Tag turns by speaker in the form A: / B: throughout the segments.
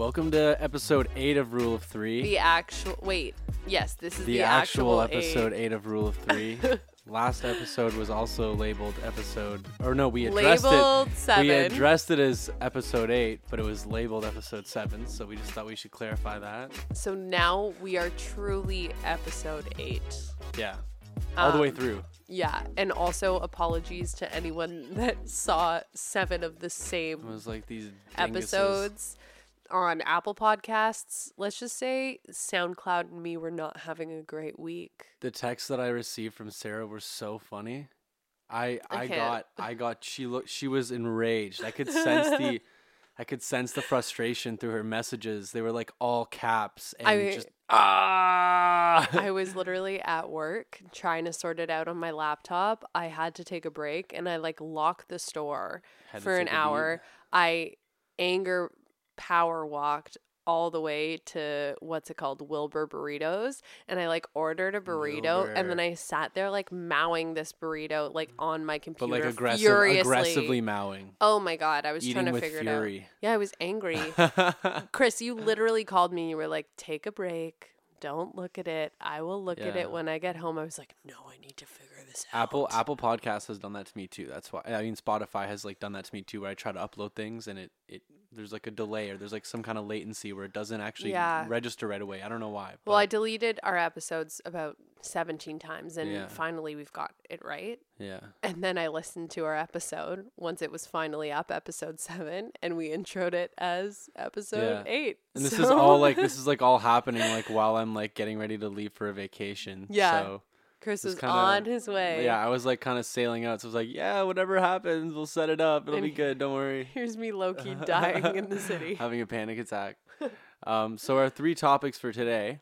A: Welcome to episode eight of Rule of Three.
B: The actual wait, yes, this is
A: the,
B: the,
A: actual,
B: eight.
A: episode eight. of Rule of Three. Last episode was also labeled episode, or no, we addressed
B: labeled
A: it.
B: seven.
A: We addressed it as episode eight, but it was labeled episode seven. So we just thought we should clarify that.
B: so now we are truly episode eight.
A: Yeah, all the way
B: Um,
A: through.
B: Yeah, and also apologies to anyone that saw seven of the same.
A: It was like these dinguses.
B: episodes on Apple Podcasts. Let's just say SoundCloud and me were not having a great week.
A: The texts that I received from Sarah were so funny. I
B: I
A: I got I got she looked she was enraged. I could sense the I could sense the frustration through her messages. They were like all caps and
B: I-
A: just ah.
B: I was literally at work trying to sort it out on my laptop. I had to take a break and I like locked the store
A: Had
B: for an hour. I anger power walked all the way to what's it called Wilbur burritos and I like ordered a burrito and then I sat there like mowing this burrito like mm. on my computer but
A: like aggressive,
B: furiously.
A: aggressively mowing,
B: Oh my god, I was
A: eating
B: trying to figure it out. Yeah, I was angry. Chris, you literally called me. You were like, "Take a break. Don't look at it. I will look at it when I get home." I was like, "No, I need to figure this out."
A: Apple Apple Podcast has done that to me too. That's why I mean Spotify has like done that to me too. Where I try to upload things and it it there's like a delay or there's like some kind of latency where it doesn't actually
B: Yeah.
A: register right away. I don't know why.
B: Well, I deleted our episodes about 17 times and
A: Yeah.
B: finally we've got it right.
A: yeah.
B: And then I listened to our episode once it was finally up, episode 7, and we introed it as episode
A: Yeah.
B: 8.
A: And this is all like this is like all happening like while I'm like getting ready to leave for a vacation.
B: Yeah.
A: So
B: Chris
A: it's
B: was
A: kinda-
B: on his way.
A: yeah, I was like kind of sailing out. So I was like, yeah, whatever happens, we'll set it up. It'll
B: And
A: be good. Don't worry.
B: Here's me low key dying in the city.
A: Having a panic attack. um, so our three topics for today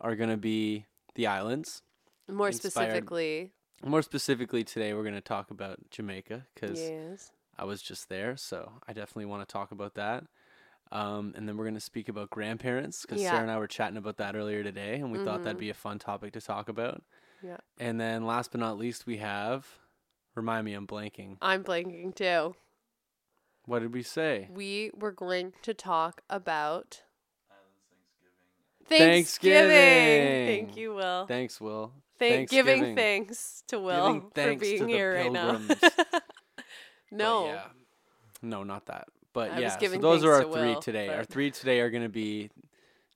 A: are gonna be the islands.
B: More
A: inspired-
B: specifically,
A: More specifically, today we're gonna talk about Jamaica because
B: yes.
A: I was just there, so I definitely want to talk about that. Um, and then we're gonna speak about grandparents because
B: Yeah.
A: Sarah and I were chatting about that earlier today, and we thought that'd
B: Mhm.
A: be a fun topic to talk about.
B: Yeah.
A: And then last but not least, we have. Remind me, I'm blanking.
B: I'm blanking too.
A: What did we say?
B: We were going to talk about
A: Thanksgiving. Thanksgiving.
B: Thank you, Will.
A: Thanks, Will.
B: Thank giving
A: Thanksgiving.
B: thanks to Will
A: Giving
B: for being here right now.
A: But
B: no.
A: yeah. No, not that. But
B: I
A: yeah, so those are our
B: to
A: three
B: Will,
A: today. Our three today are going to be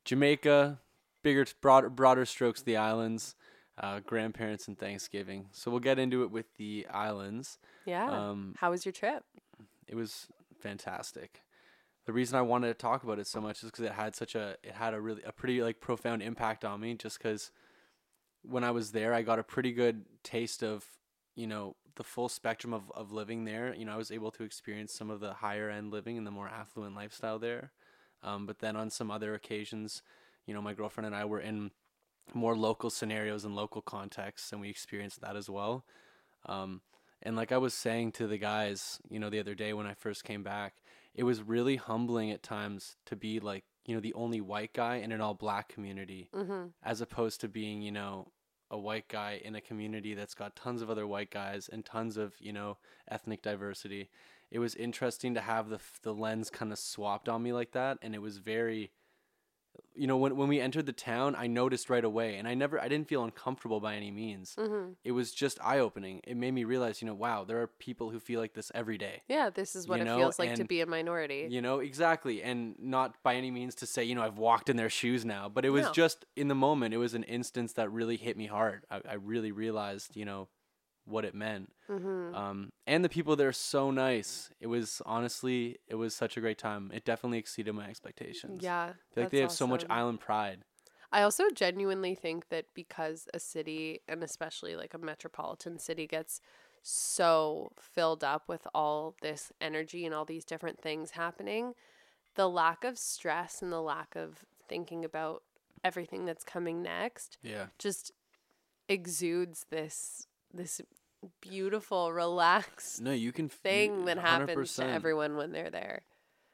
A: Jamaica, bigger, broader, broader strokes, the islands, uh, grandparents, and Thanksgiving. So we'll get into it with the islands.
B: Yeah.
A: Um,
B: How was your trip?
A: it was fantastic. The reason I wanted to talk about it so much is because it had such a it had a really a pretty like profound impact on me. Just because when I was there, I got a pretty good taste of you know the full spectrum of of living there. You know, I was able to experience some of the higher end living and the more affluent lifestyle there. Um, but then on some other occasions, you know, my girlfriend and I were in more local scenarios and local contexts, and we experienced that as well. Um, and like I was saying to the guys, you know, the other day when I first came back, it was really humbling at times to be like, you know, the only white guy in an all black community
B: Mm-hmm.
A: as opposed to being, you know, a white guy in a community that's got tons of other white guys and tons of, you know, ethnic diversity. It was interesting to have the the lens kind of swapped on me like that and it was very you know, when when we entered the town, I noticed right away and I never I didn't feel uncomfortable by any means
B: Mm-hmm.
A: it was just eye opening. It made me realize, you know, wow, there are people who feel like this every day.
B: Yeah, this is what
A: You
B: it
A: know,
B: feels like to be a minority.
A: You know, exactly. And not by any means to say, you know, I've walked in their shoes now, but it was
B: No.
A: just in the moment, it was an instance that really hit me hard. I, I really realized, you know, what it meant.
B: Mm-hmm.
A: Um, and the people there are so nice. It was honestly, it was such a great time. It definitely exceeded my expectations.
B: Yeah.
A: I feel like they have so much island pride.
B: I also genuinely think that because a city, and especially like a metropolitan city, gets so filled up with all this energy and all these different things happening, the lack of stress and the lack of thinking about everything that's coming next
A: Yeah.
B: just exudes this this beautiful relaxed
A: No, you can f-
B: thing that happens to
A: 100%.
B: everyone when they're there.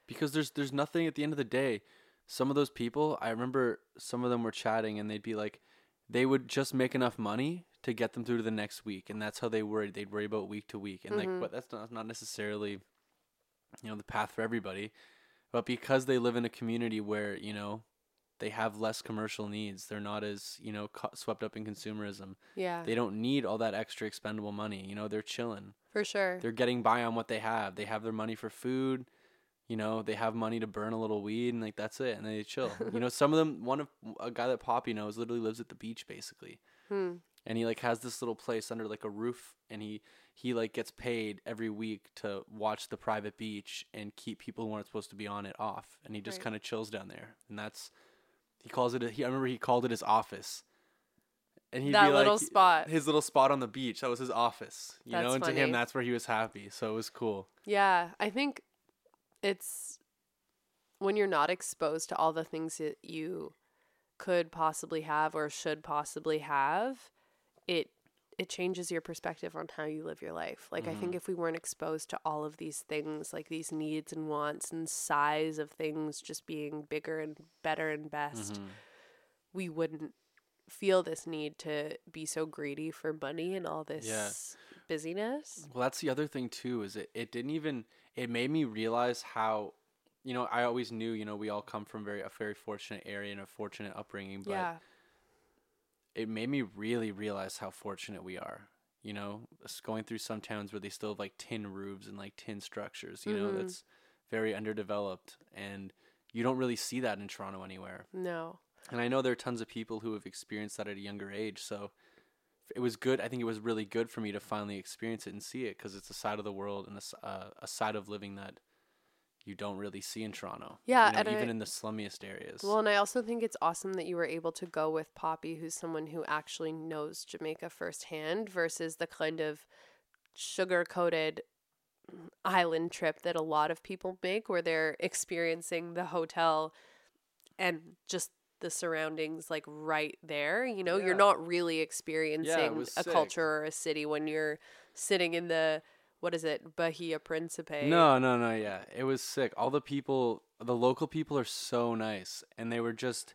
A: because there's there's nothing at the end of the day. Some of those people, I remember some of them were chatting and they'd be like they would just make enough money to get them through to the next week and that's how they worried. They'd worry about week to week and like mm-hmm. but that's not not necessarily you know the path for everybody. but because they live in a community where you know they have less commercial needs they're not as you know swept up in consumerism
B: Yeah.
A: they don't need all that extra expendable money you know they're chilling
B: for sure.
A: they're getting by on what they have they have their money for food you know they have money to burn a little weed and like that's it and they chill you know some of them one of a guy that poppy knows literally lives at the beach basically
B: Hmm.
A: and he like has this little place under like a roof and he he like gets paid every week to watch the private beach and keep people who aren't supposed to be on it off and he just
B: Right.
A: kind of chills down there and that's he calls it a, he, i remember he called it his office. And he'd
B: That
A: be
B: little
A: like
B: spot.
A: his little spot on the beach. That was his office. You know
B: That's
A: and to him that's where he was happy. So it was cool.
B: Yeah, I think it's when you're not exposed to all the things that you could possibly have or should possibly have, it it changes your perspective on how you live your life. Like I think if we weren't exposed to all of these things, like these needs and wants and size of things just being bigger and better and best,
A: Mhm.
B: we wouldn't feel this need to be so greedy for money and all this
A: Yeah.
B: busyness.
A: Well, that's the other thing too. Is it? It didn't even. It made me realize how. You know, I always knew. You know, we all come from very a very fortunate area and a fortunate upbringing. But
B: yeah.
A: It made me really realize how fortunate we are. You know, going through some towns where they still have like tin roofs and like tin structures. You know,
B: Mhm.
A: that's very underdeveloped, and you don't really see that in Toronto anywhere.
B: No.
A: And I know there are tons of people who have experienced that at a younger age. So it was good. I think it was really good for me to finally experience it and see it because it's a side of the world and a, uh, a side of living that you don't really see in Toronto.
B: Yeah,
A: You know,
B: and
A: even
B: I-
A: in the slummiest areas.
B: Well, and I also think it's awesome that you were able to go with Poppy, who's someone who actually knows Jamaica firsthand, versus the kind of sugar coated island trip that a lot of people make, where they're experiencing the hotel and just the surroundings like right there. You know,
A: Yeah.
B: you're not really experiencing
A: was
B: a
A: sick.
B: culture or a city when you're sitting in the what is it, Bahia Principe?
A: No, no, no. Yeah, it was sick. All the people, the local people, are so nice, and they were just,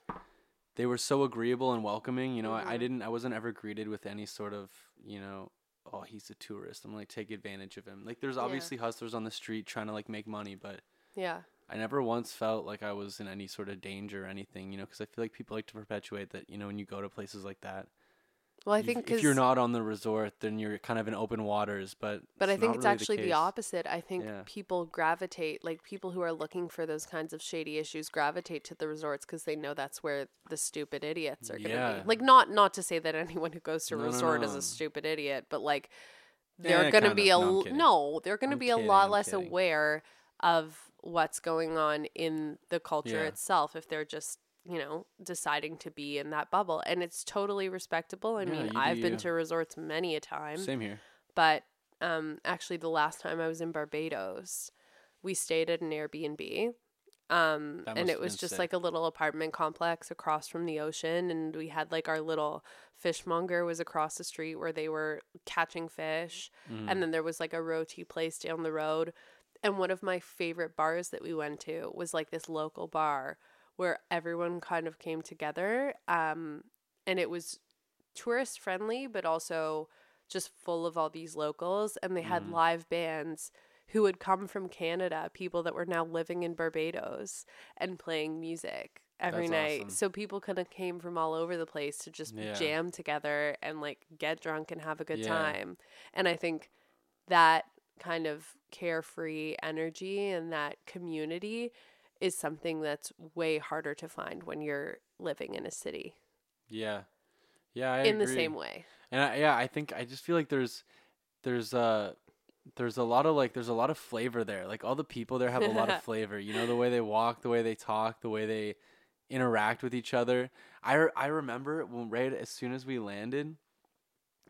A: they were so agreeable and welcoming. You know, I, I
B: Mhm.
A: didn't, I wasn't ever greeted with any sort of, you know, oh, he's a tourist. I'm like take advantage of him. Like, there's
B: Yeah.
A: obviously hustlers on the street trying to like make money, but
B: Yeah.
A: I never once felt like I was in any sort of danger or anything. You know, because I feel like people like to perpetuate that. You know, when you go to places like that,
B: Well, I think
A: if you're not on the resort, then you're kind of in open waters. But
B: But I think it's
A: really
B: actually the,
A: case.
B: opposite. I think
A: Yeah.
B: people gravitate, like people who are looking for those kinds of shady issues, gravitate to the resorts because they know that's where the stupid idiots are going to
A: Yeah.
B: be. Like not not to say that anyone who goes to a
A: No, no,
B: resort is a stupid idiot, but like they're eh, going to be a
A: No,
B: l-
A: kidding.
B: no, they're going to be a lot
A: I'm
B: less
A: kidding.
B: aware of what's going on in the culture
A: Yeah.
B: itself if they're just you know deciding to be in that bubble and it's totally respectable i
A: Yeah,
B: mean i've been
A: you.
B: to resorts many a time
A: Same here.
B: but um, actually, the last time I was in Barbados, we stayed at an Airbnb. Um, and it was just
A: sick.
B: like a little apartment complex across from the ocean. And we had like our little fishmonger was across the street where they were catching fish.
A: Mm.
B: And then there was like a roti place down the road. And one of my favorite bars that we went to was like this local bar where everyone kind of came together. Um, and it was tourist friendly, but also just full of all these locals. And they had
A: Mhm.
B: live bands who would come from Canada, people that were now living in Barbados and playing music every
A: That's
B: night.
A: awesome.
B: So people kind of came from all over the place to just
A: Yeah.
B: jam together and like get drunk and have a good
A: Yeah.
B: time. And I think that kind of carefree energy and that community is something that's way harder to find when you're living in a city
A: Yeah, yeah, I
B: in the same way.
A: And I, yeah, I think I just feel like there's there's uh there's a lot of like there's a lot of flavor there. Like all the people there have a lot of flavor. You know the way they walk, the way they talk, the way they interact with each other. I re- I remember when right as soon as we landed,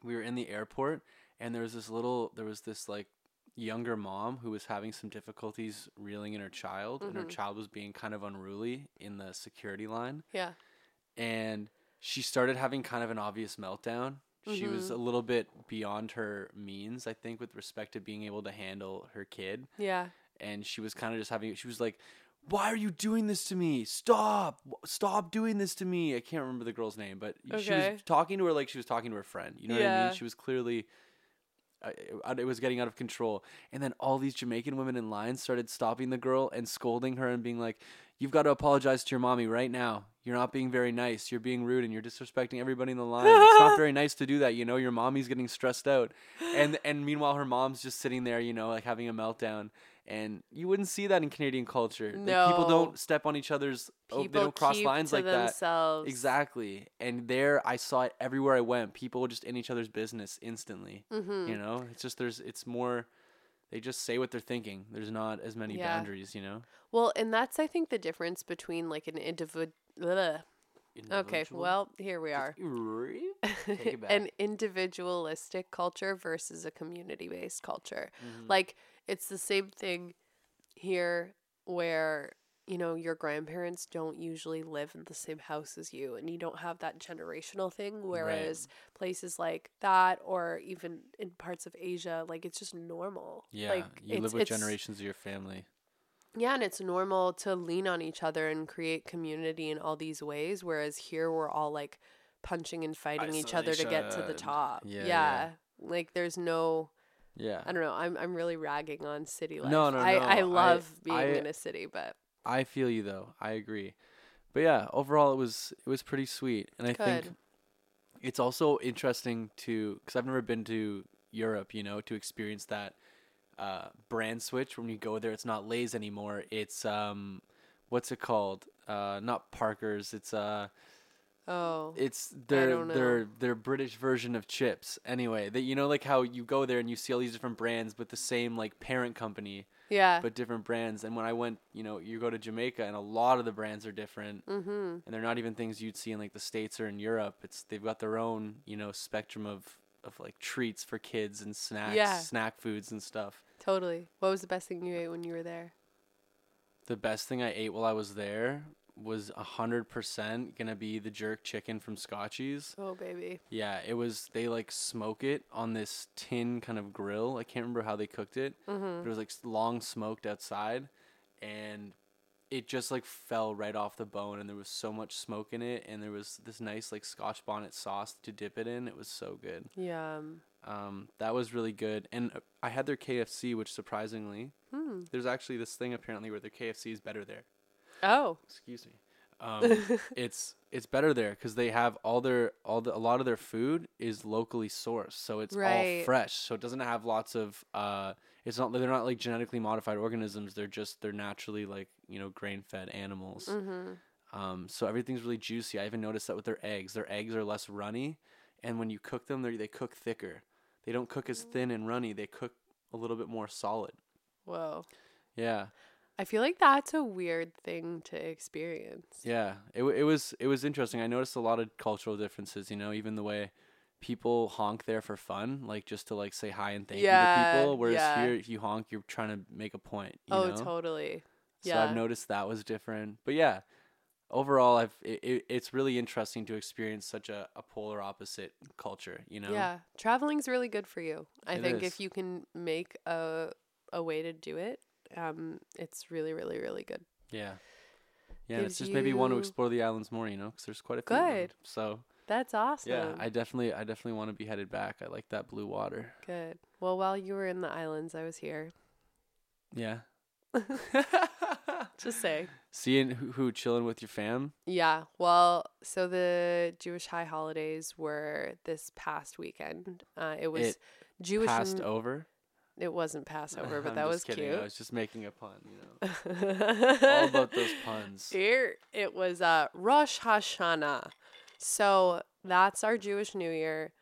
A: we were in the airport and there was this little there was this like younger mom who was having some difficulties reeling in her child and her
B: Mhm.
A: child was being kind of unruly in the security line
B: Yeah.
A: and she started having kind of an obvious meltdown. She was
B: Mhm.
A: a little bit beyond her means, I think, with respect to being able to handle her kid.
B: Yeah.
A: And she was kind of just having, she was like, Why are you doing this to me? Stop! Stop doing this to me! I can't remember the girl's name, but she was talking to her like she was talking to her friend. You know what I mean? She was clearly Uh, uh, it was getting out of control. And then all these Jamaican women in line started stopping the girl and scolding her and being like, "You've got to apologize to your mommy right now. You're not being very nice. You're being rude and you're disrespecting everybody in the line. it's not very nice to do that. You know, your mommy's getting stressed out." And and meanwhile, her mom's just sitting there, you know, like having a meltdown. And you wouldn't see that in Canadian culture. Like, people don't step on each other's. oh,
B: People
A: they don't cross
B: keep
A: lines
B: to
A: like that.
B: themselves.
A: Exactly. And there I saw it everywhere I went. People just in each other's business instantly.
B: Mm-hmm.
A: You know? It's just there's it's more they just say what they're thinking. There's not as many
B: Yeah.
A: boundaries, you know?
B: Well, and that's I think the difference between like an individual. Okay, well here we are.
A: Take it back.
B: an individualistic culture versus a community based culture.
A: Mhm.
B: Like it's the same thing here where you know your grandparents don't usually live in the same house as you and you don't have that generational thing whereas places like that or even in parts of Asia like it's just normal.
A: yeah,
B: like
A: you live with generations of your family.
B: Yeah, and it's normal to lean on each other and create community in all these ways whereas here we're all like punching and fighting each other to get to the top.
A: Yeah,
B: yeah.
A: yeah.
B: Like there's no
A: Yeah.
B: I don't know. I'm I'm really ragging on city life.
A: No, no, no,
B: I
A: I-
B: love being
A: I-
B: in a city, but
A: I feel you though. I agree. But yeah, overall it was it was pretty sweet. And I think it's also interesting to cuz I've never been to Europe, you know, to experience that uh, brand switch when you go there it's not Lay's anymore. It's um what's it called? Uh not Parker's. It's uh
B: oh,
A: it's their their their British version of chips. Anyway, that you know like how you go there and you see all these different brands but the same like parent company
B: yeah.
A: but different brands. And when I went, you know, you go to Jamaica and a lot of the brands are different
B: mhm.
A: and they're not even things you'd see in like the states or in Europe. It's they've got their own, you know, spectrum of of like treats for kids and snacks,
B: Yeah.
A: snack foods and stuff.
B: Totally. What was the best thing you ate when you were there?
A: The best thing I ate while I was there was a hundred percent gonna be the jerk chicken from Scotchies.
B: Oh, baby.
A: Yeah, it was. They like smoke it on this tin kind of grill. I can't remember how they cooked it.
B: Mhm.
A: but it was like long smoked outside and it just like fell right off the bone and there was so much smoke in it and there was this nice like scotch bonnet sauce to dip it in it was so good
B: Yeah. um,
A: um, that was really good and uh, i had their kfc which surprisingly
B: Hmm.
A: there's actually this thing apparently where their kfc is better there
B: Oh.
A: excuse me um, it's it's better there because they have all their all the a lot of their food is locally sourced so it's all
B: Right.
A: fresh so it doesn't have lots of uh it's not they're not like genetically modified organisms they're just they're naturally like you know grain fed animals
B: mhm.
A: um so everything's really juicy i even noticed that with their eggs their eggs are less runny and when you cook them they they cook thicker they don't cook as thin and runny they cook a little bit more solid
B: Whoa.
A: yeah
B: I feel like that's a weird thing to experience.
A: Yeah, it it was it was interesting. I noticed a lot of cultural differences. You know, even the way people honk there for fun, like just to like say hi and thank you
B: Yeah,
A: to people. Whereas
B: yeah.
A: here, if you honk, you're trying to make a point. You
B: oh,
A: know?
B: totally.
A: So
B: yeah.
A: I've noticed that was different. But yeah, overall, I've it, it, it's really interesting to experience such a, a polar opposite culture. You know.
B: Yeah, traveling's really good for you. I
A: It
B: think
A: is.
B: if you can make a a way to do it, um, it's really, really, really good.
A: Yeah. Yeah, and it's just maybe want to explore the islands more, you know, because there's quite a few.
B: Good.
A: So
B: That's awesome.
A: yeah, I definitely, I definitely want to be headed back. I like that blue water.
B: good. Well, while you were in the islands, I was here.
A: Yeah.
B: Just say.
A: Seeing who, who chilling with your fam.
B: Yeah. Well, so the Jewish high holidays were this past weekend. Uh, it was
A: It
B: Jewish.
A: passed
B: n-
A: over.
B: It wasn't Passover, but that was
A: kidding.
B: cute.
A: I was just making a pun. You know, all about those puns.
B: Here it was uh Rosh Hashanah. So that's our Jewish New Year.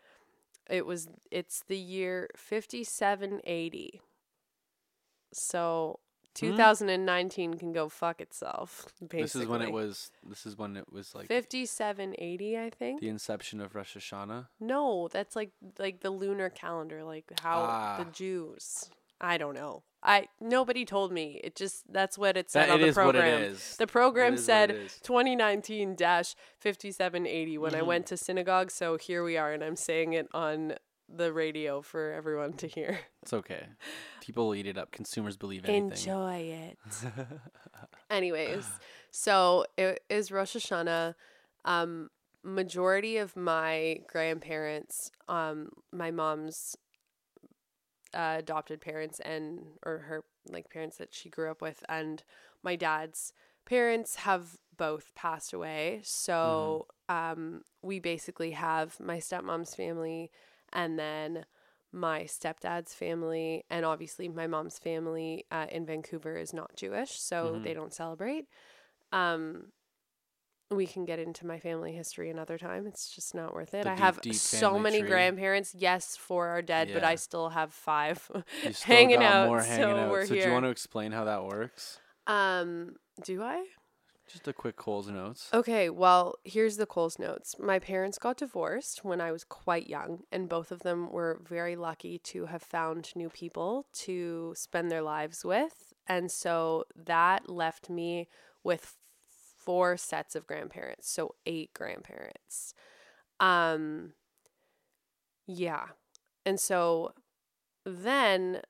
B: It was it's the year 5780. So 2019 can go fuck itself basically.
A: This is when it was. This is when it was like
B: 5780, I think.
A: the inception of Rosh Hashanah.
B: No, that's like like the lunar calendar, like how
A: Ah.
B: the Jews. I don't know. I nobody told me. It just that's what it said
A: That
B: on
A: it
B: the
A: is what
B: program.
A: it is.
B: The program said
A: it is.
B: 2019 5780 when I
A: Mhm.
B: went to synagogue. So here we are, and I'm saying it on the radio for everyone to hear.
A: It's okay. People will eat it up. Consumers believe anything.
B: Enjoy it. Anyways, so it is Rosh Hashanah. Um, majority of my grandparents, um, my mom's uh, adopted parents and or her like parents that she grew up with and my dad's parents have both passed away. So um we basically have my stepmom's family and then my stepdad's family and obviously my mom's family uh, in Vancouver is not Jewish, so
A: Mhm.
B: they don't celebrate. Um we can get into my family history another time. It's just not worth it.
A: The
B: I
A: deep,
B: have
A: deep
B: so many
A: tree.
B: grandparents. Yes, four are dead, but I still have five
A: still
B: hanging out.
A: more hanging
B: so
A: out.
B: we're
A: so do
B: here.
A: you want to explain how that works?
B: um, do I?
A: Just a quick Coles notes.
B: Okay, well, here's the Coles notes. My parents got divorced when I was quite young, and both of them were very lucky to have found new people to spend their lives with. And so that left me with four sets of grandparents, so eight grandparents. Um yeah. And so then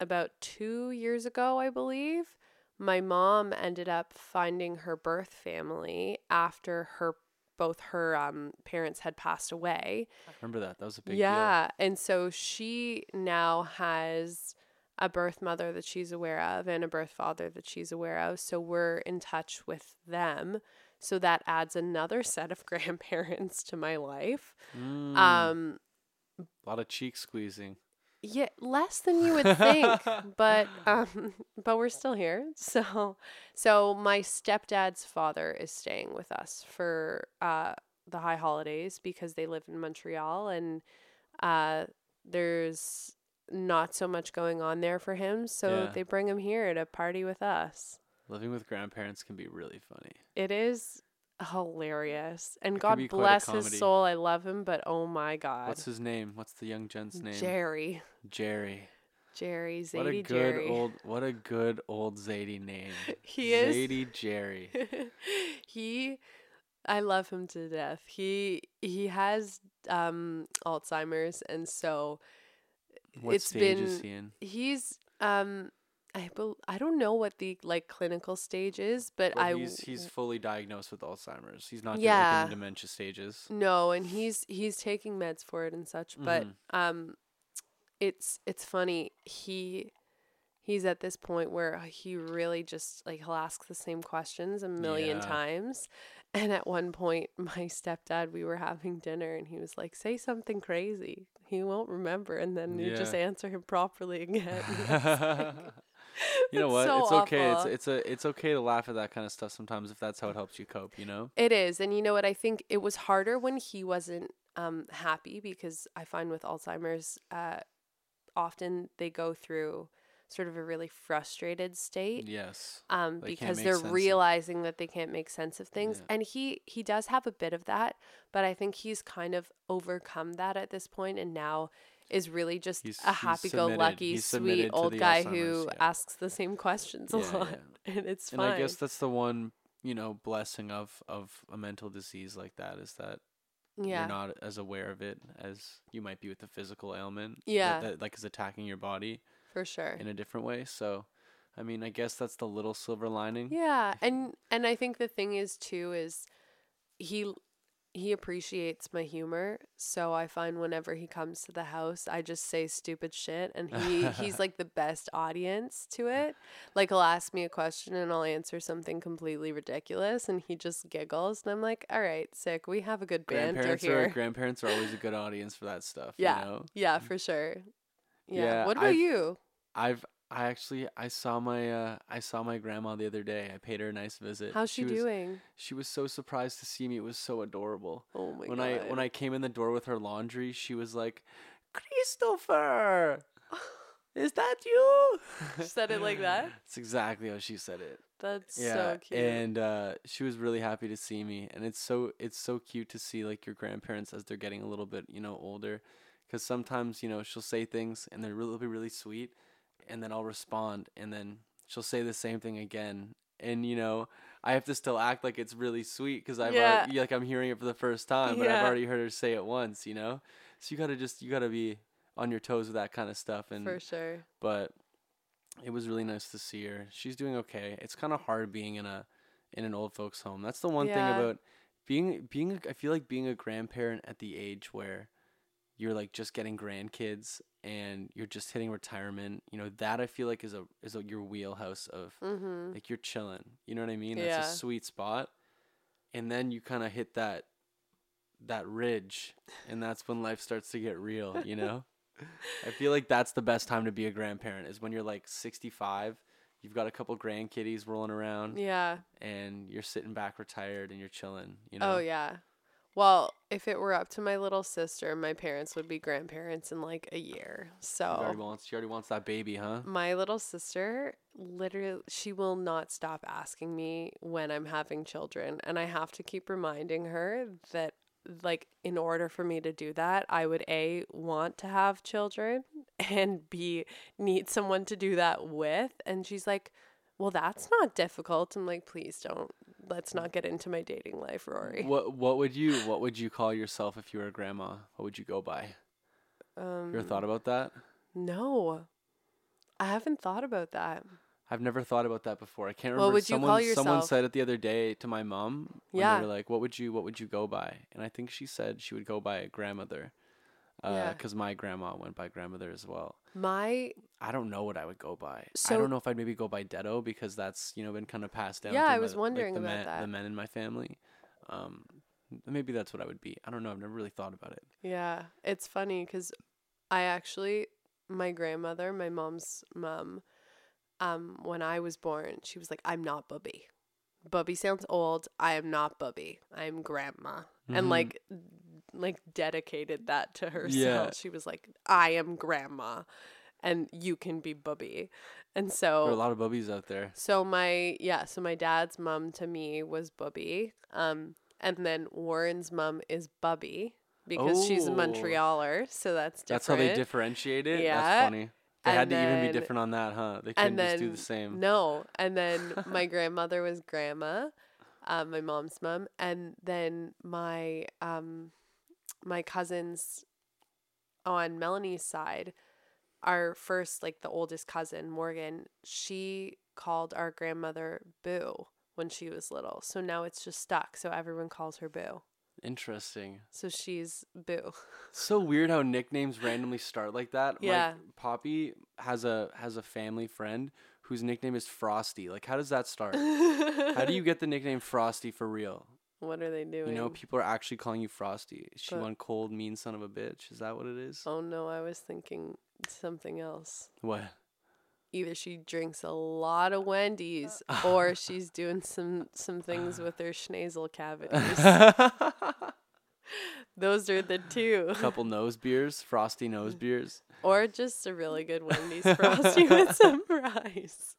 B: about 2 years ago, I believe, my mom ended up finding her birth family after her both her um, parents had passed away.
A: I remember that. That was a big deal.
B: yeah, and so she now has a birth mother that she's aware of and a birth father that she's aware of. So we're in touch with them. So that adds another set of grandparents to my life.
A: Mm,
B: Um,
A: a lot of cheek squeezing.
B: Yeah, less than you would think, but um, but we're still here. So, so my stepdad's father is staying with us for uh the high holidays because they live in Montreal and uh there's not so much going on there for him, so
A: Yeah.
B: they bring him here to party with us.
A: Living with grandparents can be really funny.
B: It is hilarious, and God
A: be quite a
B: bless his soul. I love him, but oh my God,
A: What's his name? What's the young gent's name?
B: Jerry,
A: Jerry.
B: Jerry, Zadie
A: What a good
B: Jerry.
A: old what a good old Zadie name.
B: He is.
A: Zadie Jerry.
B: he I love him to death. He he has um Alzheimer's and so
A: What
B: It's
A: stage is
B: been-
A: he in?
B: he's um I bel I don't know what the like clinical stage is, but
A: But
B: I
A: he's he's fully diagnosed with Alzheimer's. He's not
B: Yeah.
A: yeah. in dementia stages.
B: no, and he's he's taking meds for it and such, but
A: Mhm.
B: um it's it's funny. He he's at this point where he really just like he'll ask the same questions a million
A: Yeah.
B: times. And at one point, my stepdad, we were having dinner, and he was like, "Say something crazy." He won't remember, and then you just answer him properly again. It's
A: you know what?
B: so
A: it's okay. It's
B: awful.
A: it's a it's okay to laugh at that kind of stuff sometimes if that's how it helps you cope, you know?
B: It is. And you know what? I think it was harder when he wasn't um, happy because I find with Alzheimer's, uh, often they go through sort of a really frustrated state.
A: Yes.
B: Um,
A: They
B: because they're realizing that they can't make sense of things,
A: Yeah.
B: and he he does have a bit of that, but I think he's kind of overcome that at this point, and now is really just
A: He's-
B: a happy-go-lucky,
A: submitted- he's submitted
B: sweet old guy
A: Alzheimer's,
B: who
A: yeah.
B: asks the same questions a
A: Yeah,
B: lot,
A: yeah.
B: and it's fine. And.
A: I guess that's the one, you know, blessing of of a mental disease like that is that
B: yeah,
A: you're not as aware of it as you might be with a physical ailment. that-
B: Yeah.
A: That, like is attacking your body
B: for sure.
A: in a different way. So, I mean, I guess that's the little silver lining.
B: Yeah, and and I think the thing is too is he he appreciates my humor, so I find whenever he comes to the house, I just say stupid shit, and he he's like the best audience to it. Like he'll ask me a question and I'll answer something completely ridiculous, and he just giggles, and I'm like, all right, sick. We have a good banter
A: Grandparents
B: here.
A: are grandparents are always a good audience for that stuff.
B: Yeah.
A: You know?
B: yeah, for sure. Yeah.
A: Yeah,
B: what about
A: I've-
B: you?
A: I've I actually I saw my uh I saw my grandma the other day. I paid her a nice visit.
B: How's she,
A: was,
B: doing?
A: She was so surprised to see me. It was so adorable.
B: Oh my
A: when
B: god.
A: I when I came in the door with her laundry, she was like, "Christopher, is that you?"
B: She said it like that?
A: It's exactly how she said it.
B: That's
A: Yeah,
B: so cute.
A: and uh, she was really happy to see me, and it's so it's so cute to see like your grandparents as they're getting a little bit you know older, because sometimes you know she'll say things and they're really be really sweet, and then I'll respond, and then she'll say the same thing again, and you know I have to still act like it's really sweet because I've
B: Yeah.
A: already, like I'm hearing it for the first time, but
B: Yeah.
A: I've already heard her say it once, you know, so you gotta just you gotta be on your toes with that kind of stuff, and
B: for sure.
A: but it was really nice to see her. She's doing okay. It's kind of hard being in a in an old folks home. That's the one
B: Yeah.
A: thing about being being a- I feel like being a grandparent at the age where you're like just getting grandkids and you're just hitting retirement. You know that I feel like is a is a, your wheelhouse of
B: Mm-hmm.
A: like you're chilling. You know what I mean? That's
B: Yeah.
A: a sweet spot. And then you kind of hit that that ridge and that's when life starts to get real, you know? I feel like that's the best time to be a grandparent is when you're like 65, you've got a couple grandkitties rolling around
B: Yeah.
A: and you're sitting back retired and you're chilling, you know?
B: Oh yeah. Well, if it were up to my little sister, my parents would be grandparents in like a year.
A: She already
B: So
A: wants she already wants that baby, huh?
B: my little sister literally she will not stop asking me when I'm having children and I have to keep reminding her that like in order for me to do that, I would A want to have children and B need someone to do that with and she's like, "Well, that's not difficult." I'm like, "Please don't. Let's not get into my dating life, Rory."
A: What what would you what would you call yourself if you were a grandma? What would you go by?
B: Um
A: You ever thought about that?
B: No. I haven't thought about that.
A: I've never thought about that before. I can't remember.
B: What would you
A: someone,
B: call
A: Someone said it the other day to my mom.
B: Yeah.
A: They were like, "What would you What would you go by?" And I think she said she would go by grandmother,
B: Yeah.
A: because my grandma went by grandmother as well.
B: My
A: I don't know what I would go by.
B: So, I
A: don't know if I'd maybe go by Dedo because that's you know been kind of passed down.
B: Yeah, I was
A: my-
B: wondering
A: like the
B: about
A: men,
B: that.
A: The men in my family. Um, maybe that's what I would be. I don't know. I've never really thought about it.
B: yeah, it's funny cuz I actually my grandmother, my mom's mom, um when I was born, she was like I'm not Bubby. Bubby sounds old. I am not Bubby. I'm grandma. And
A: Mhm.
B: like like dedicated that to herself.
A: Yeah.
B: She was like I am grandma and you can be Bubby. And
A: there
B: so
A: are a lot of bubbies out there.
B: So my yeah, so my dad's mom to me was Bubby. Um and then Warren's mom is Bubby because she's a
A: Oh.
B: Montrealer, so that's different.
A: That's how they differentiate it.
B: Yeah.
A: That's funny. They had
B: And
A: to even be different on that, huh? They couldn't
B: and
A: just do the same.
B: No. And then my grandmother was grandma, um, my mom's mom, and then my um my cousins on Melanie's side, our first like the oldest cousin, Morgan, she called our grandmother Boo when she was little. So now it's just stuck. So everyone calls her Boo.
A: Interesting.
B: So she's Boo.
A: So weird how nicknames randomly start like that.
B: Yeah.
A: Like Poppy has a has a family friend whose nickname is Frosty. Like how does that start? how do you get the nickname Frosty for real?
B: What are they doing?
A: You know, people are actually calling you Frosty. Is she
B: But-
A: one cold, mean son of a bitch? Is that what it is?
B: Oh no, I was thinking something else.
A: What?
B: Either she drinks a lot of Wendy's or she's doing some some things with her schnazel cavities. Those are the two.
A: A Couple nose beers, Frosty nose
B: Mm.
A: beers.
B: Or just a really good Wendy's frosty with some fries.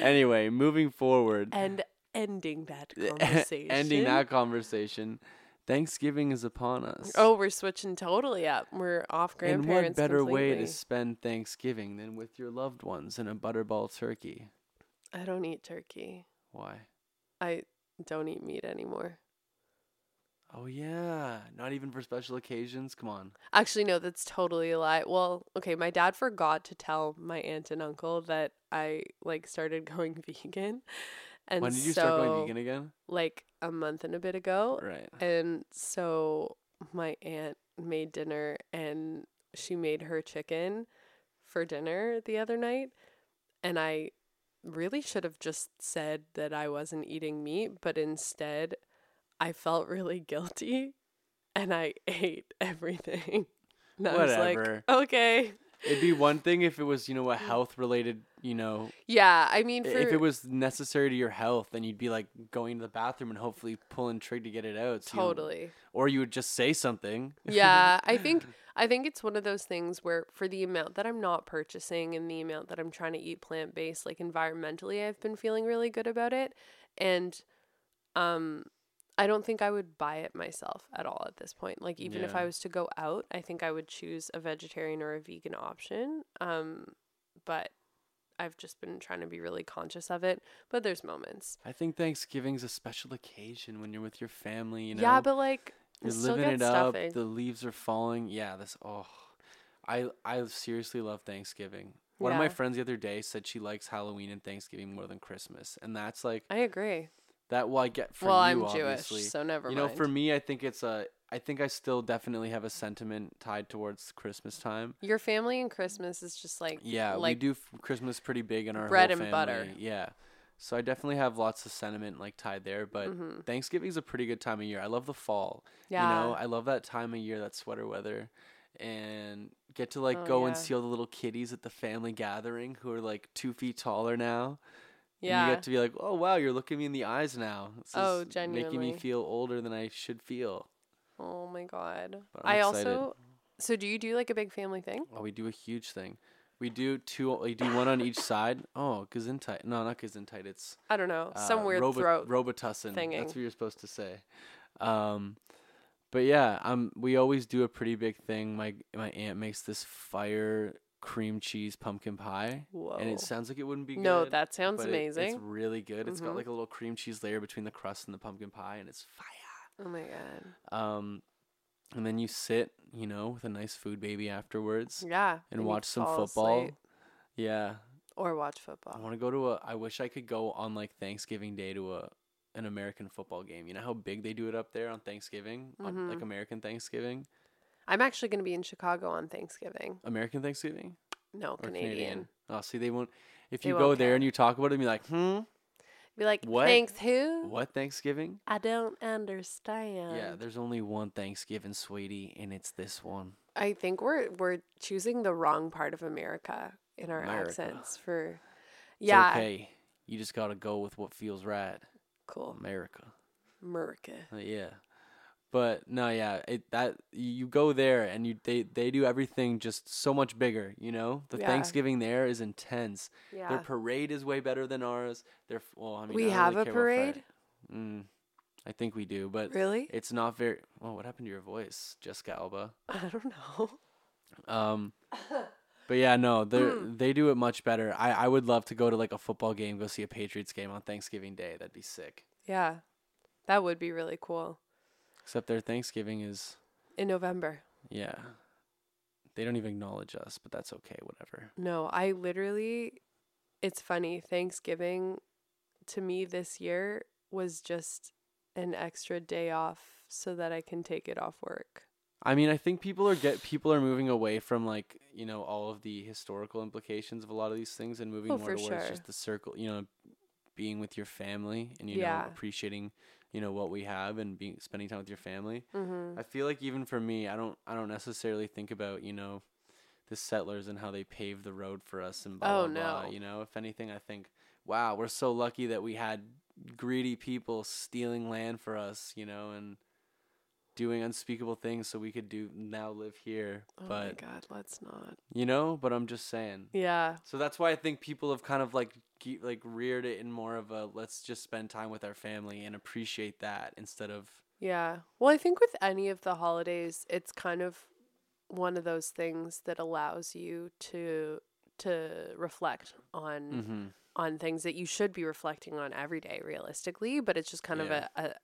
A: Anyway, moving forward.
B: And ending that conversation.
A: ending that conversation. Thanksgiving is upon us.
B: Oh, we're switching totally up. We're off grandparents.
A: and what better way to spend Thanksgiving than with your loved ones and a butterball turkey?
B: I don't eat turkey.
A: Why?
B: I don't eat meat anymore.
A: Oh yeah, not even for special occasions. Come on.
B: Actually, no, that's totally a lie. Well, okay, my dad forgot to tell my aunt and uncle that I like started going vegan. And
A: when did you
B: so,
A: start going vegan again?
B: Like a month and a bit ago.
A: Right.
B: And so my aunt made dinner and she made her chicken for dinner the other night. And I really should have just said that I wasn't eating meat, but instead I felt really guilty and I ate everything. And I was
A: Whatever.
B: like, okay.
A: It'd be one thing if it was, you know, a health related, you know,
B: Yeah, I mean, for
A: if it was necessary to your health, then you'd be like going to the bathroom and hopefully pulling trig to get it out. so you
B: totally.
A: or you would just say something.
B: yeah, I think I think it's one of those things where for the amount that I'm not purchasing and the amount that I'm trying to eat plant based, like environmentally, I've been feeling really good about it. And um I don't think I would buy it myself at all at this point. Like even if I was to go out, I think I would choose a vegetarian or a vegan option. Um but I've just been trying to be really conscious of it. But there's moments.
A: I think Thanksgiving's a special occasion when you're with your family, you know.
B: yeah, but like
A: You're
B: still
A: living it up. The leaves are falling. Yeah, this oh I I seriously love Thanksgiving. One of my friends the other day said she likes Halloween and Thanksgiving more than Christmas. And that's like
B: I agree.
A: That well I get for
B: well,
A: you
B: I'm
A: obviously.
B: Jewish, so never mind.
A: you
B: mind.
A: know, for me I think it's a I think I still definitely have a sentiment tied towards Christmas time.
B: Your family and Christmas is just like
A: Yeah,
B: like we
A: do f- Christmas pretty big in our
B: bread and butter.
A: Yeah. So I definitely have lots of sentiment like tied there, but
B: Mhm.
A: Thanksgiving's a pretty good time of year. I love the fall.
B: yeah.
A: You know, I love that time of year, that sweater weather, and get to like
B: Oh,
A: go and see all the little kiddies at the family gathering who are like two feet taller now. And
B: yeah.
A: you get to be like, oh wow, you're looking me in the eyes now. This
B: Oh,
A: is making me feel older than I should feel.
B: oh my god.
A: But
B: I
A: excited.
B: also So do you do like a big family thing?
A: Oh, we do a huge thing. We do two. We do one on each side. Oh, Gesundheit. No, not Gesundheit. It's
B: I don't know. Some
A: uh,
B: weird
A: Robo-
B: throat.
A: Robitussin.
B: thinking.
A: That's what you're supposed to say. Um, but yeah, um, we always do a pretty big thing. My my aunt makes this fire cream cheese pumpkin pie,
B: Whoa.
A: and it sounds like it wouldn't be good.
B: no, that sounds
A: but it-
B: amazing.
A: it's really good. It's got
B: Mhm.
A: like a little cream cheese layer between the crust and the pumpkin pie, and it's fire.
B: oh my god.
A: Um, and then you sit, you know, with a nice food baby afterwards,
B: Yeah.
A: and
B: you
A: watch some
B: fall
A: football.
B: asleep
A: Yeah,
B: or watch football.
A: I
B: football.
A: want to go to a. I wish I could go on like Thanksgiving Day to a an American football game. You know how big they do it up there on Thanksgiving, on like
B: Mhm.
A: American Thanksgiving,
B: I'm actually going to be in Chicago on Thanksgiving.
A: American Thanksgiving
B: No,
A: or
B: Canadian.
A: Oh, see, they won't. If
B: They
A: you
B: won't
A: go there and you talk about it, and be like, hmm,
B: Be like,
A: What?
B: thanks who?
A: what Thanksgiving?
B: I don't understand.
A: yeah, there's only one Thanksgiving, sweetie, and it's this one.
B: I think we're we're choosing the wrong part of America in our
A: America.
B: accents for
A: It's
B: Yeah.
A: okay. You just gotta go with what feels right.
B: Cool.
A: America.
B: America.
A: Uh, yeah but no yeah it that you go there and you they they do everything just so much bigger you know the
B: Yeah.
A: thanksgiving there is intense
B: Yeah.
A: their parade is way better than ours their well i mean
B: We
A: I
B: have
A: really
B: a
A: care what Fri-
B: parade?
A: mm, i think we do but
B: really?
A: it's not very well what happened to your voice jessica alba
B: I don't know.
A: um but yeah no they
B: Hmm.
A: they do it much better i i would love to go to like a football game go see a patriots game on thanksgiving day that'd be sick
B: Yeah. That would be really cool.
A: Except their thanksgiving is
B: In November.
A: Yeah. They don't even acknowledge us, but that's okay, whatever.
B: No, I literally it's funny, Thanksgiving to me this year was just an extra day off so that I can take it off work.
A: I mean, I think people are get people are moving away from like, you know, all of the historical implications of a lot of these things and moving
B: Oh,
A: more towards
B: sure.
A: just the circle, you know, being with your family and you
B: Yeah.
A: know, appreciating, you know, what we have and being spending time with your family.
B: Mhm.
A: I feel like even for me, I don't I don't necessarily think about, you know, the settlers and how they paved the road for us and blah
B: Oh,
A: blah blah. You know, if anything I think, wow, we're so lucky that we had greedy people stealing land for us, you know, and doing unspeakable things so we could do now live here.
B: Oh my
A: but
B: god, let's not.
A: you know, but I'm just saying.
B: Yeah.
A: So that's why I think people have kind of like ge- like reared it in more of a let's just spend time with our family and appreciate that instead of
B: Yeah. Well, I think with any of the holidays, it's kind of one of those things that allows you to to reflect on
A: mm-hmm.
B: on things that you should be reflecting on every day realistically, but it's just kind
A: Yeah.
B: of a,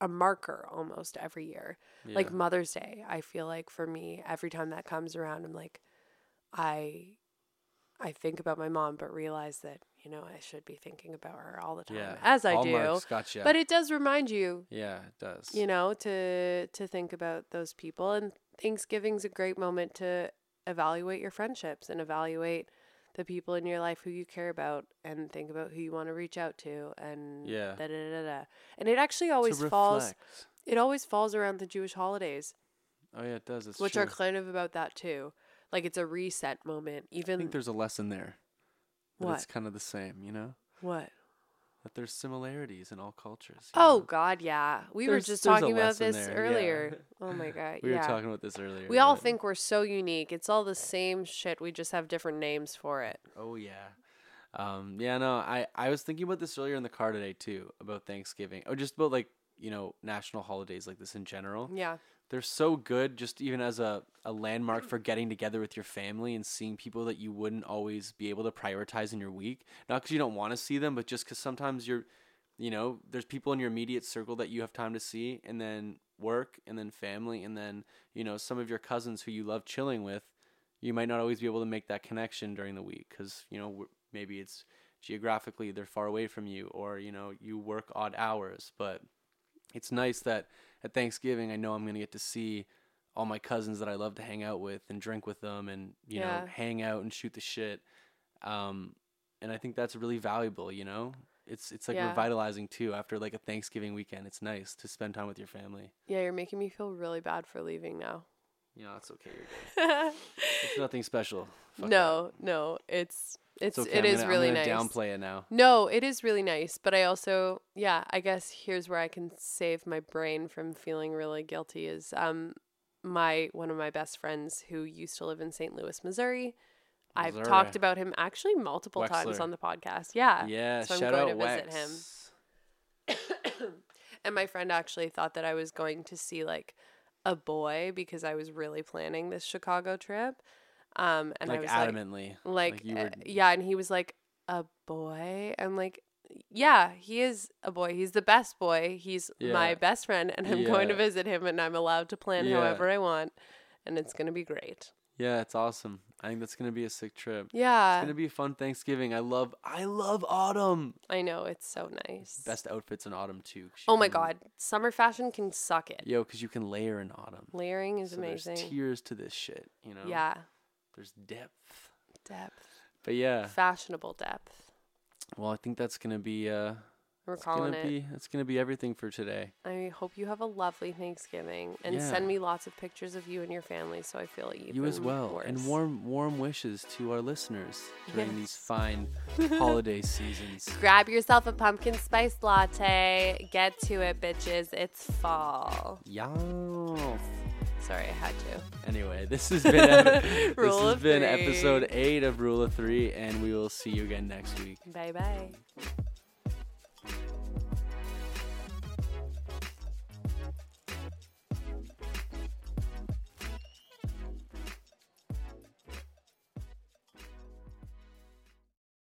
B: a marker almost every year. Like Mother's Day, I feel like for me, every time that comes around, I'm like I I think about my mom but realize that, you know, I should be thinking about her all the time.
A: yeah,
B: As I
A: Hallmark's
B: do.
A: Gotcha.
B: But it does remind you
A: yeah, it does.
B: you know to to think about those people and thanksgiving's a great moment to evaluate your friendships and evaluate the people in your life who you care about and think about who you want to reach out to and
A: Yeah.
B: da, da, da, da. and it actually always falls it always falls around the jewish holidays
A: Oh yeah, it does. It's
B: which
A: true.
B: are kind of about that too like it's a reset moment Even I
A: think there's a lesson there.
B: What?
A: it's kind of the same, you know?
B: what
A: That there's similarities in all cultures.
B: oh
A: know?
B: god yeah we were just talking about this
A: there, yeah.
B: earlier oh my god
A: we
B: yeah
A: were talking about this earlier.
B: We all think we're so unique. It's all the same shit. We just have different names for it.
A: Oh yeah. Um, yeah, no, I, I was thinking about this earlier in the car today too, about Thanksgiving. Or just about like, you know, national holidays like this in general.
B: Yeah.
A: They're so good just even as a, a landmark for getting together with your family and seeing people that you wouldn't always be able to prioritize in your week. Not because you don't want to see them, but just because sometimes you're, you know, there's people in your immediate circle that you have time to see, and then work, and then family, and then, you know, some of your cousins who you love chilling with. You might not always be able to make that connection during the week because, you know, maybe it's geographically they're far away from you or, you know, you work odd hours. But it's nice that at Thanksgiving, I know I'm gonna get to see all my cousins that I love to hang out with and drink with them, and you
B: Yeah.
A: know, hang out and shoot the shit. Um, and I think that's really valuable. You know, it's it's like
B: Yeah.
A: revitalizing too. After like a Thanksgiving weekend, it's nice to spend time with your family.
B: Yeah, you're making me feel really bad for leaving now.
A: You know, that's okay. You're good. It's nothing special. Fuck that.
B: no, no, it's it's
A: okay.
B: it is
A: gonna-
B: really nice.
A: downplay it now.
B: No, it is really nice, but I also, yeah, I guess here's where I can save my brain from feeling really guilty is um my one of my best friends who used to live in St. Louis, Missouri. I've
A: Missouri.
B: talked about him actually multiple times on the podcast. Yeah.
A: Yeah,
B: so I'm
A: shout
B: going
A: out
B: to visit him.
A: Wex.
B: And my friend actually thought that I was going to see like a boy because I was really planning this Chicago trip. Um and I
A: like
B: was
A: adamantly.
B: like
A: like you
B: uh, yeah and he was like a boy i'm like yeah he is a boy he's the best boy he's my best friend and i'm going to visit him and i'm allowed to plan
A: Yeah.
B: however i want and it's going to be great
A: Yeah, it's awesome. I think that's gonna be a sick trip.
B: Yeah, it's
A: gonna be a fun Thanksgiving. I love I love autumn.
B: i know it's so nice
A: Best outfits in autumn too.
B: oh my god summer fashion can suck it
A: Yo, because you can layer in autumn.
B: layering is
A: So there's
B: amazing
A: tiers to this shit. You know.
B: yeah
A: There's depth.
B: depth
A: But yeah.
B: fashionable depth
A: Well, I think that's gonna be uh.
B: we're
A: It's
B: calling
A: gonna
B: it
A: be. It's gonna be everything for today.
B: i hope you have a lovely thanksgiving and
A: Yeah.
B: send me lots of pictures of you and your family so i feel even
A: you as well, and warm warm wishes to our listeners during these fine holiday seasons.
B: Grab yourself a pumpkin spice latte. Get to it, bitches. It's fall.
A: Yeah.
B: Sorry, I had to.
A: Anyway, this has been this has been
B: three.
A: episode eight of Rule of Three, and we will see you again next week.
B: Bye bye.